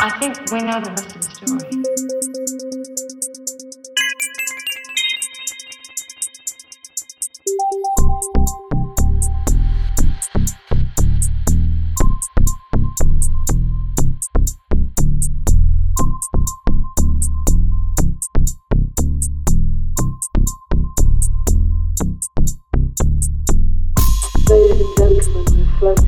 I think we know the rest of the story. Ladies and gentlemen, we're floating.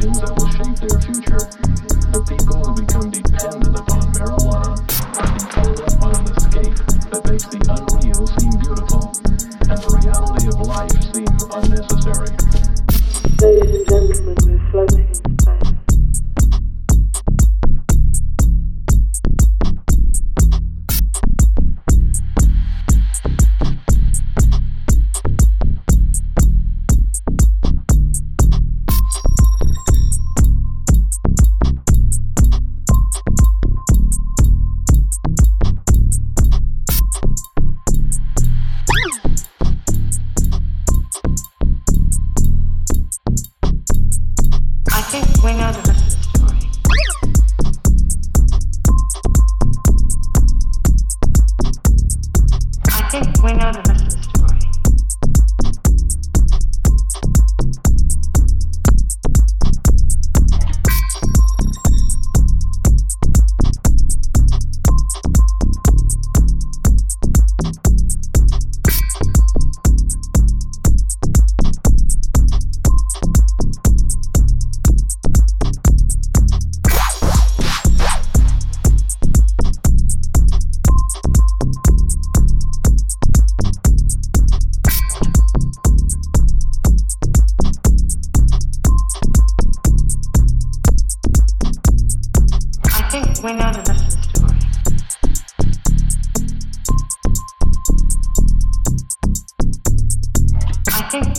Legends of We know that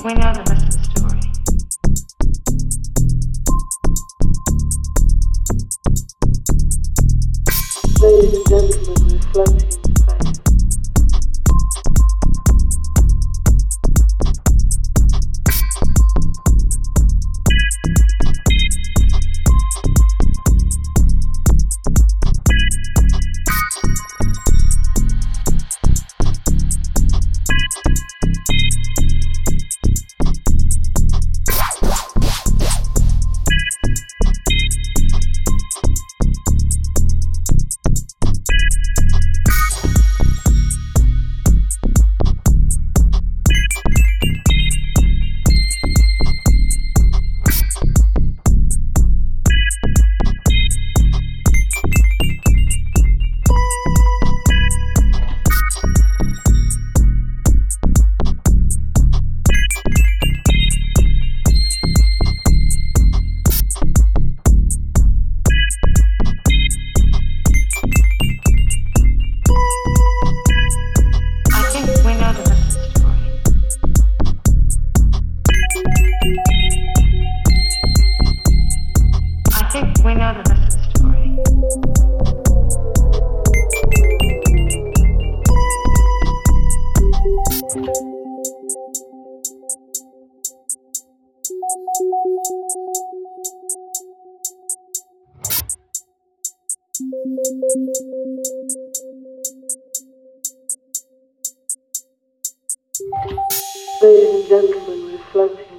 We know the rest of the story. Ladies and gentlemen, reflecting. Ladies and gentlemen, we're floating.